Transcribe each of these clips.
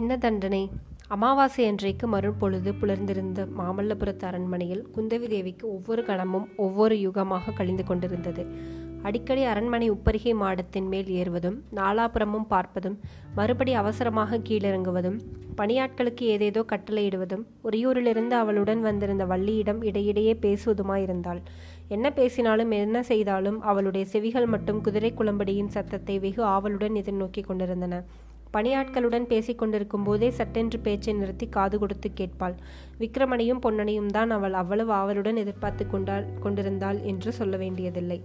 என்ன தண்டனை. அமாவாசை அன்றைக்கு மறுபொழுது புலர்ந்திருந்த மாமல்லபுரத்து அரண்மனையில் குந்தவி தேவிக்கு ஒவ்வொரு கணமும் ஒவ்வொரு யுகமாக கழிந்து கொண்டிருந்தது. அடிக்கடி அரண்மனை உப்பரிகை மாடத்தின் மேல் ஏறுவதும் நாலாபுரமும் பார்ப்பதும் மறுபடி அவசரமாக கீழிறங்குவதும் பணியாட்களுக்கு ஏதேதோ கட்டளையிடுவதும் உரியூரிலிருந்து அவளுடன் வந்திருந்த வள்ளியிடம் இடையிடையே பேசுவதுமாயிருந்தாள். என்ன பேசினாலும் என்ன செய்தாலும் அவளுடைய செவிகள் மட்டும் குதிரை குளம்படியின் சத்தத்தை வெகு ஆவலுடன் எதிர்நோக்கி கொண்டிருந்தன. பணியாட்களுடன் பேசிக் கொண்டிருக்கும் போதே சட்டென்று பேச்சை நிறுத்தி காது கொடுத்து கேட்பாள். விக்ரமனையும் பொன்னனையும் தான் அவள் அவ்வளவு ஆவலுடன் எதிர்பார்த்து கொண்டாள் கொண்டிருந்தாள் என்று சொல்ல வேண்டியதில்லை.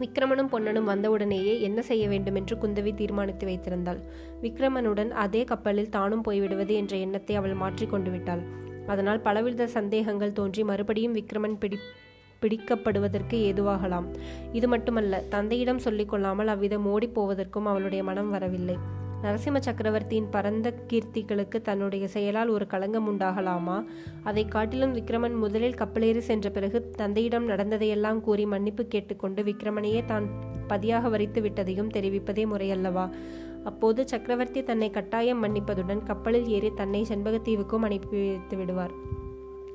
விக்ரமனும் பொன்னனும் வந்தவுடனேயே என்ன செய்ய வேண்டும் என்று குந்தவி தீர்மானித்து வைத்திருந்தாள். விக்ரமனுடன் அதே கப்பலில் தானும் போய்விடுவது என்ற எண்ணத்தை அவள் மாற்றிக்கொண்டு விட்டாள். அதனால் பலவித சந்தேகங்கள் தோன்றி மறுபடியும் விக்ரமன் பிடி பிடிக்கப்படுவதற்கு ஏதுவாகலாம். இது மட்டுமல்ல தந்தையிடம் சொல்லிக்கொள்ளாமல் அவ்விதம் ஓடிப்போவதற்கும் அவளுடைய மனம் வரவில்லை. நரசிம்ம சக்கரவர்த்தியின் பரந்த கீர்த்திகளுக்கு தன்னுடைய செயலால் ஒரு களங்கம் உண்டாகலாமா? அதை காட்டிலும் விக்ரமன் முதலில் கப்பலேறி சென்ற பிறகு தந்தையிடம் நடந்ததையெல்லாம் கூறி மன்னிப்பு கேட்டுக்கொண்டு விக்ரமனையே தான் பதியாக வரித்து விட்டதையும் தெரிவிப்பதே முறையல்லவா? அப்போது சக்கரவர்த்தி தன்னை கட்டாயம் மன்னிப்பதுடன் கப்பலில் ஏறி தன்னை செண்பகத்தீவுக்கும் அனுப்பி வைத்து விடுவார்.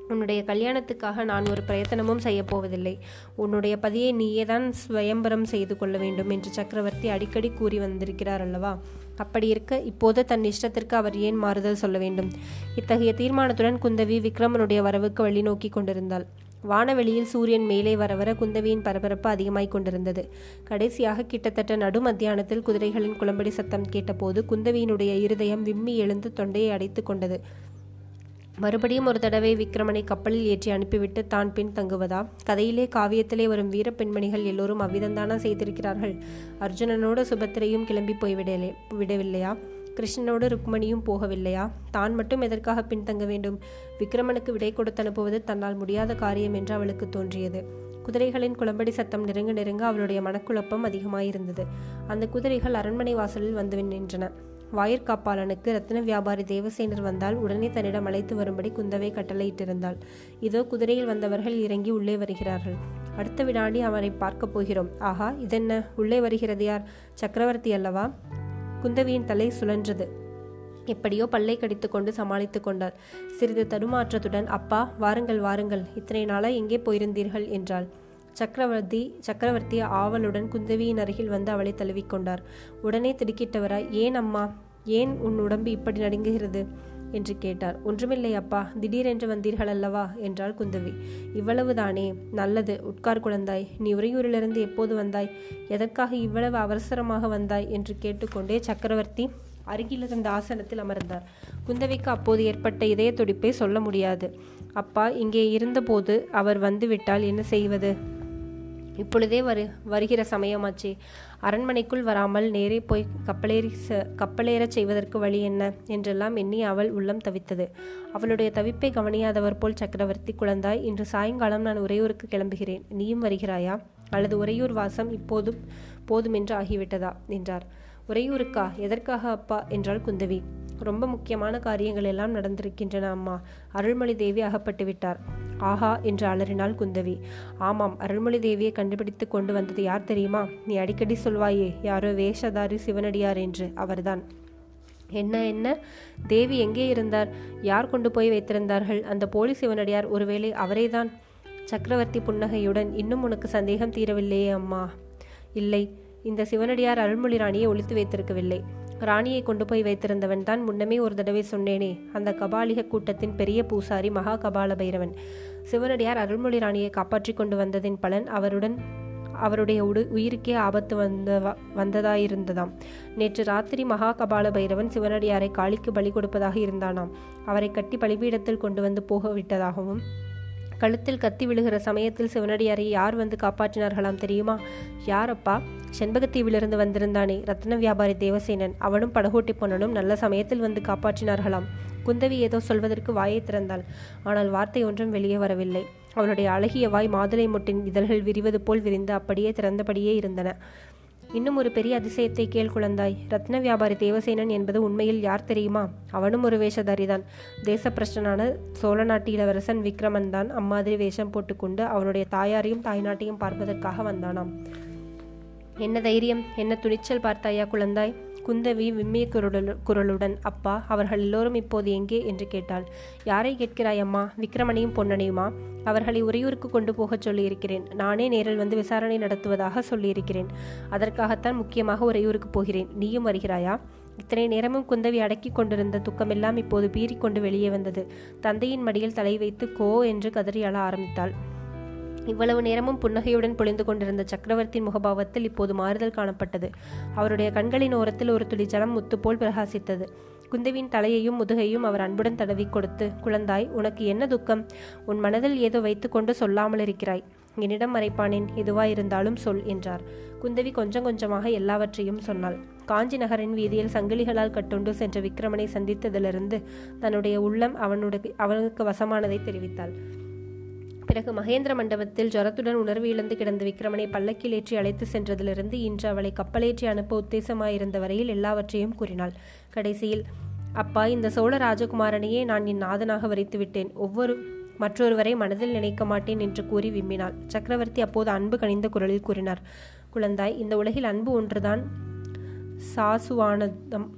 உன்னுடைய கல்யாணத்துக்காக நான் ஒரு பிரயத்தனமும் செய்யப்போவதில்லை உன்னுடைய பதியை நீயே தான் ஸ்வயம்பரம் செய்து கொள்ள வேண்டும் என்று சக்கரவர்த்தி அடிக்கடி கூறி வந்திருக்கிறார் அல்லவா? அப்படி இருக்க இப்போது தன் இஷ்டத்திற்கு அவர் ஏன் மாறுதல் சொல்ல வேண்டும்? இத்தகைய தீர்மானத்துடன் குந்தவி விக்ரமனுடைய வரவுக்கு வழி நோக்கி கொண்டிருந்தாள். வானவெளியில் சூரியன் மேலே வர வர குந்தவியின் பரபரப்பு அதிகமாய் கொண்டிருந்தது. கடைசியாக கிட்டத்தட்ட நடு மத்தியானத்தில் குதிரைகளின் குளம்படி சத்தம் கேட்டபோது குந்தவியினுடைய இருதயம் விம்மி எழுந்து தொண்டையை அடைத்து கொண்டது. மறுபடியும் ஒரு தடவை விக்ரமனை கப்பலில் ஏற்றி அனுப்பிவிட்டு தான் பின் தங்குவதா? கதையிலே காவியத்திலே வரும் வீர பெண்மணிகள் எல்லோரும் அவ்விதந்தானா செய்திருக்கிறார்கள்? அர்ஜுனனோடு சுபத்திரையும் கிளம்பி போய்விடலே விடவில்லையா? கிருஷ்ணனோடு ருக்மணியும் போகவில்லையா? தான் மட்டும் எதற்காக பின்தங்க வேண்டும்? விக்ரமனுக்கு விடை கொடுத்து அனுப்புவது தன்னால் முடியாத காரியம் என்று அவளுக்கு தோன்றியது. குதிரைகளின் குளம்படி சத்தம் நெருங்க நெருங்க அவளுடைய மனக்குழப்பம் அதிகமாயிருந்தது. அந்த குதிரைகள் அரண்மனை வாசலில் வந்து நின்றன. வாயிற்காப்பாளனுக்கு ரத்ன வியாபாரி தேவசேனர் வந்தால் உடனே தன்னிடம் அழைத்து வரும்படி குந்தவை கட்டளையிட்டிருந்தாள். இதோ குதிரையில் வந்தவர்கள் இறங்கி உள்ளே வருகிறார்கள். அடுத்த வினாடி அவனை பார்க்கப் போகிறோம். ஆஹா இதென்ன? உள்ளே வருகிறது யார்? சக்கரவர்த்தி அல்லவா? குந்தவியின் தலை சுழன்றது. எப்படியோ பல்லை கடித்து கொண்டு சமாளித்து கொண்டாள். சிறிது தடுமாற்றத்துடன் அப்பா வாருங்கள் வாருங்கள். இத்தனை நாளா எங்கே போயிருந்தீர்கள்? என்றாள். சக்கரவர்த்தி சக்கரவர்த்தி ஆவலுடன் குந்தவியின் அருகில் வந்து அவளை தழுவிக்கொண்டார். உடனே திடுக்கிட்டவராய் ஏன் அம்மா? ஏன் உன் உடம்பு இப்படி நடுங்குகிறது? என்று கேட்டார். ஒன்றுமில்லை அப்பா திடீரென்று வந்தீர்கள் அல்லவா என்றாள் குந்தவி. இவ்வளவுதானே நல்லது. உட்கார் குழந்தாய். நீ உறையூரிலிருந்து எப்போது வந்தாய்? எதற்காக இவ்வளவு அவசரமாக வந்தாய்? என்று கேட்டுக்கொண்டே சக்கரவர்த்தி அருகிலிருந்த ஆசனத்தில் அமர்ந்தார். குந்தவிக்கு அப்போது ஏற்பட்ட இதய துடிப்பை சொல்ல முடியாது. அப்பா இங்கே இருந்தபோது அவர் வந்துவிட்டால் என்ன செய்வது? இப்பொழுதே வரு வருகிற சமயமாச்சே. அரண்மனைக்குள் வராமல் நேரே போய் கப்பலேறி கப்பலேறச் செய்வதற்கு வழி என்ன? என்றெல்லாம் எண்ணி அவள் உள்ளம் தவித்தது. அவளுடைய தவிப்பை கவனியாதவர் போல் சக்கரவர்த்தி குழந்தாய் இன்று சாயங்காலம் நான் உறையூருக்கு கிளம்புகிறேன். நீயும் வருகிறாயா? அல்லது உறையூர் வாசம் இப்போதும் போதுமென்று ஆகிவிட்டதா? என்றார். உறையூருக்கா எதற்காக அப்பா? என்றாள் குந்தவி. ரொம்ப முக்கியமான காரியங்கள் எல்லாம் நடந்திருக்கின்றன அம்மா. அருள்மொழி தேவி அகப்பட்டு விட்டார். ஆஹா! என்று அலறினாள் குந்தவி. ஆமாம் அருள்மொழி தேவியை கண்டுபிடித்து கொண்டு வந்தது யார் தெரியுமா? நீ அடிக்கடி சொல்வாயே யாரோ வேஷதாரி சிவனடியார் என்று. அவர்தான். என்ன என்ன? தேவி எங்கே இருந்தார்? யார் கொண்டு போய் வைத்திருந்தார்கள்? அந்த போலி சிவனடியார் ஒருவேளை அவரேதான்? சக்கரவர்த்தி புன்னகையுடன் இன்னும் உனக்கு சந்தேகம் தீரவில்லையே அம்மா. இல்லை இந்த சிவனடியார் அருள்மொழி ராணியை ஒழித்து வைத்திருக்கவில்லை. ராணியை கொண்டு போய் வைத்திருந்தவன் தான் முன்னமே ஒரு தடவை சொன்னேனே அந்த கபாலிக கூட்டத்தின் பெரிய பூசாரி மகா கபால பைரவன் சிவனடியார் அருள்மொழி ராணியை காப்பாற்றி கொண்டு வந்ததின் பலன் அவருடன் அவருடைய உடு உயிருக்கே ஆபத்து வந்த வந்ததாயிருந்ததாம். நேற்று ராத்திரி மகா கபால பைரவன் சிவனடியாரை காளிக்கு பலி கொடுப்பதாக இருந்தானாம். அவரை கட்டி பலிபீடத்தில் கொண்டு வந்து போக விட்டதாகவும் கழுத்தில் கத்தி விழுகிற சமயத்தில் சிவனடியாரை யார் வந்து காப்பாற்றினார்களாம் தெரியுமா? யாரப்பா? செண்பகத்தீவிலிருந்து வந்திருந்தானே ரத்ன வியாபாரி தேவசேனன். அவனும் படகோட்டி பொன்னனும் நல்ல சமயத்தில் வந்து காப்பாற்றினார்களாம். குந்தவி ஏதோ சொல்வதற்கு வாயை திறந்தாள். ஆனால் வார்த்தை ஒன்றும் வெளியே வரவில்லை. அவனுடைய அழகிய வாய் மாதுளை முட்டின் இதழ்கள் விரிவது போல் விரிந்து அப்படியே திறந்தபடியே இருந்தன. இன்னும் ஒரு பெரிய அதிசயத்தை கேள் குழந்தாய். ரத்ன வியாபாரி தேவசேனன் என்பது உண்மையில் யார் தெரியுமா? அவனும் ஒரு வேஷதாரிதான். தேசப்பிரஷ்டனான சோழ நாட்டு இளவரசன் விக்ரமன் தான் அம்மாதிரி வேஷம் போட்டுக்கொண்டு அவனுடைய தாயாரையும் தாய்நாட்டையும் பார்ப்பதற்காக வந்தானாம். என்ன தைரியம்? என்ன துணிச்சல் பார்த்தாயா குழந்தாய்? குந்தவி விம்மிய குரலு குரலுடன் அப்பா அவர்கள் எல்லோரும் இப்போது எங்கே? என்று கேட்டாள். யாரை கேட்கிறாய் அம்மா? விக்ரமனையும் பொன்னனையுமா? அவர்களை உறையூருக்கு கொண்டு போகச் சொல்லியிருக்கிறேன். நானே நேரில் வந்து விசாரணை நடத்துவதாக சொல்லியிருக்கிறேன். அதற்காகத்தான் முக்கியமாக உறையூருக்கு போகிறேன். நீயும் வருகிறாயா? இத்தனை நேரமும் குந்தவி அடக்கி கொண்டிருந்த துக்கமெல்லாம் இப்போது பீறிக்கொண்டு வெளியே வந்தது. தந்தையின் மடியில் தலை வைத்து கோ என்று கதறி அழ ஆரம்பித்தாள். இவ்வளவு நேரமும் புன்னகையுடன் பொழிந்து கொண்டிருந்த சக்கரவர்த்தியின் முகபாவத்தில் இப்போது மாறுதல் காணப்பட்டது. அவருடைய கண்களின் ஓரத்தில் ஒரு துளி ஜலம் முத்துப்போல் பிரகாசித்தது. குந்தவியின் தலையையும் முதுகையும் அவர் அன்புடன் தடவி கொடுத்து குழந்தாய் உனக்கு என்ன துக்கம்? உன் மனதில் ஏதோ வைத்துக்கொண்டு சொல்லாமல் இருக்கிறாய் என்னிடம் மறைப்பானேன் எதுவாயிருந்தாலும் சொல் என்றார். குந்தவி கொஞ்சம் கொஞ்சமாக எல்லாவற்றையும் சொன்னாள். காஞ்சி நகரின் வீதியில் சங்கிலிகளால் கட்டுண்டு சென்ற விக்ரமனை சந்தித்ததிலிருந்து தன்னுடைய உள்ளம் அவனுடைய அவனுக்கு வசமானதை தெரிவித்தாள். பிறகு மகேந்திர மண்டபத்தில் ஜரத்துடன் உணர்வு இழந்து கிடந்த விக்ரமனை பல்லக்கில் ஏற்றி அழைத்து சென்றதிலிருந்து இன்று அவளை கப்பலேற்றி அனுப்ப உத்தேசமாயிருந்த வரையில் எல்லாவற்றையும் கூறினாள். கடைசியில் அப்பா இந்த சோழ ராஜகுமாரனையே நான் என் நாதனாக வரைத்து விட்டேன் ஒவ்வொரு மற்றொருவரை மனதில் நினைக்க மாட்டேன் என்று கூறி விம்மினாள். சக்கரவர்த்தி அப்போது அன்பு கனிந்த குரலில் கூறினார். குழந்தாய் இந்த உலகில் அன்பு ஒன்றுதான் சாசுவானதம்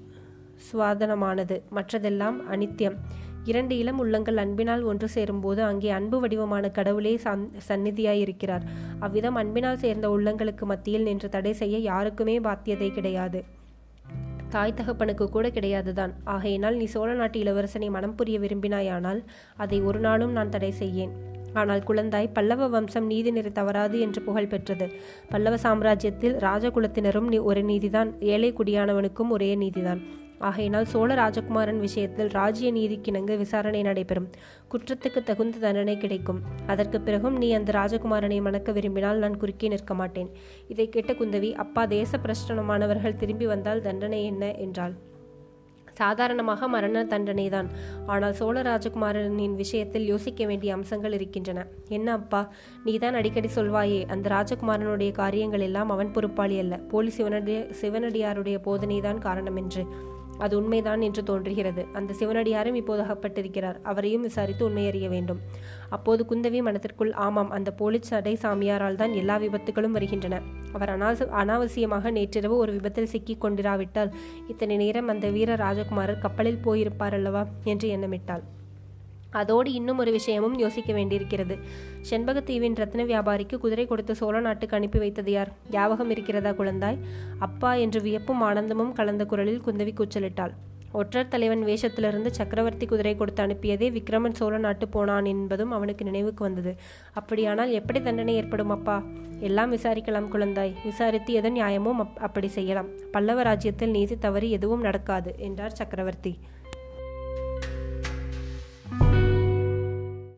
சுவாதனமானது. மற்றதெல்லாம் அனித்தியம் இரண்டு இளம் உள்ளங்கள் அன்பினால் ஒன்று சேரும்போது அங்கே அன்பு வடிவமான கடவுளே சந்நிதியாய் இருக்கிறார் அவ்விதம் அன்பினால் சேர்ந்த உள்ளங்களுக்கு மத்தியில் நின்று தடை செய்ய யாருக்குமே பாத்தியதை கிடையாது. தாய் தகப்பனுக்கு கூட கிடையாதுதான். ஆகையினால் நீ சோழ நாட்டு இளவரசனை மனம் புரிய விரும்பினாயானால் அதை ஒரு நாளும் நான் தடை செய்யேன். ஆனால் குழந்தாய் பல்லவ வம்சம் நீதி நிறை தவறாது என்று புகழ் பெற்றது. பல்லவ சாம்ராஜ்யத்தில் ராஜகுலத்தினரும் ஒரு நீதிதான். ஏழை குடியானவனுக்கும் ஒரே நீதிதான். ஆகையினால் சோழ ராஜகுமாரன் விஷயத்தில் ராஜ்ய நீதிக்கிணங்கு விசாரணை நடைபெறும். குற்றத்துக்கு தகுந்த தண்டனை கிடைக்கும். அதற்கு பிறகும் நீ அந்த ராஜகுமாரனை மணக்க விரும்பினால் நான் குறுக்கே நிற்க மாட்டேன். இதை கேட்ட குந்தவி அப்பா தேச பிரஷ்டனமானவர்கள் திரும்பி வந்தால் தண்டனை என்ன? என்றாள். சாதாரணமாக மரண தண்டனைதான். ஆனால் சோழ ராஜகுமாரனின் விஷயத்தில் யோசிக்க வேண்டிய அம்சங்கள் இருக்கின்றன. என்ன அப்பா? நீதான் அடிக்கடி சொல்வாயே அந்த ராஜகுமாரனுடைய காரியங்கள் எல்லாம் அவன் பொறுப்பாளி அல்ல. போலி சிவனடிய சிவனடியாருடைய போதனைதான் காரணம் என்று. அது உண்மைதான் என்று தோன்றுகிறது. அந்த சிவனடியாரும் இப்போது அகப்பட்டிருக்கிறார். அவரையும் விசாரித்து உண்மை அறிய வேண்டும். அப்போது குந்தவி மனத்திற்குள் ஆமாம் அந்த போலீஸ் சடை சாமியாரால் தான் எல்லா விபத்துகளும் வருகின்றன. அவர் அனாச அனாவசியமாக நேற்றிரவு ஒரு விபத்தில் சிக்கிக் கொண்டிராவிட்டால் இத்தனை நேரம் அந்த வீர ராஜகுமாரர் கப்பலில் போயிருப்பார் அல்லவா? என்று எண்ணமிட்டாள். அதோடு இன்னும் ஒரு விஷயமும் யோசிக்க வேண்டியிருக்கிறது. செண்பகத்தீவின் ரத்ன வியாபாரிக்கு குதிரை கொடுத்து சோழ நாட்டுக்கு அனுப்பி வைத்தது யார்? ஞாபகம் இருக்கிறதா குழந்தாய்? அப்பா என்று வியப்பும் ஆனந்தமும் கலந்த குரலில் குந்தவி கூச்சலிட்டாள். ஒற்றர் தலைவன் வேஷத்திலிருந்து சக்கரவர்த்தி குதிரை கொடுத்து அனுப்பியதே விக்ரமன் சோழ நாட்டு போனான் என்பதும் அவனுக்கு நினைவுக்கு வந்தது. அப்படியானால் எப்படி தண்டனை ஏற்படும் அப்பா? எல்லாம் விசாரிக்கலாம் குழந்தாய். விசாரித்து எது நியாயமும் அப்படி செய்யலாம். பல்லவ ராஜ்யத்தில் நீதி தவறி எதுவும் நடக்காது என்றார் சக்கரவர்த்தி.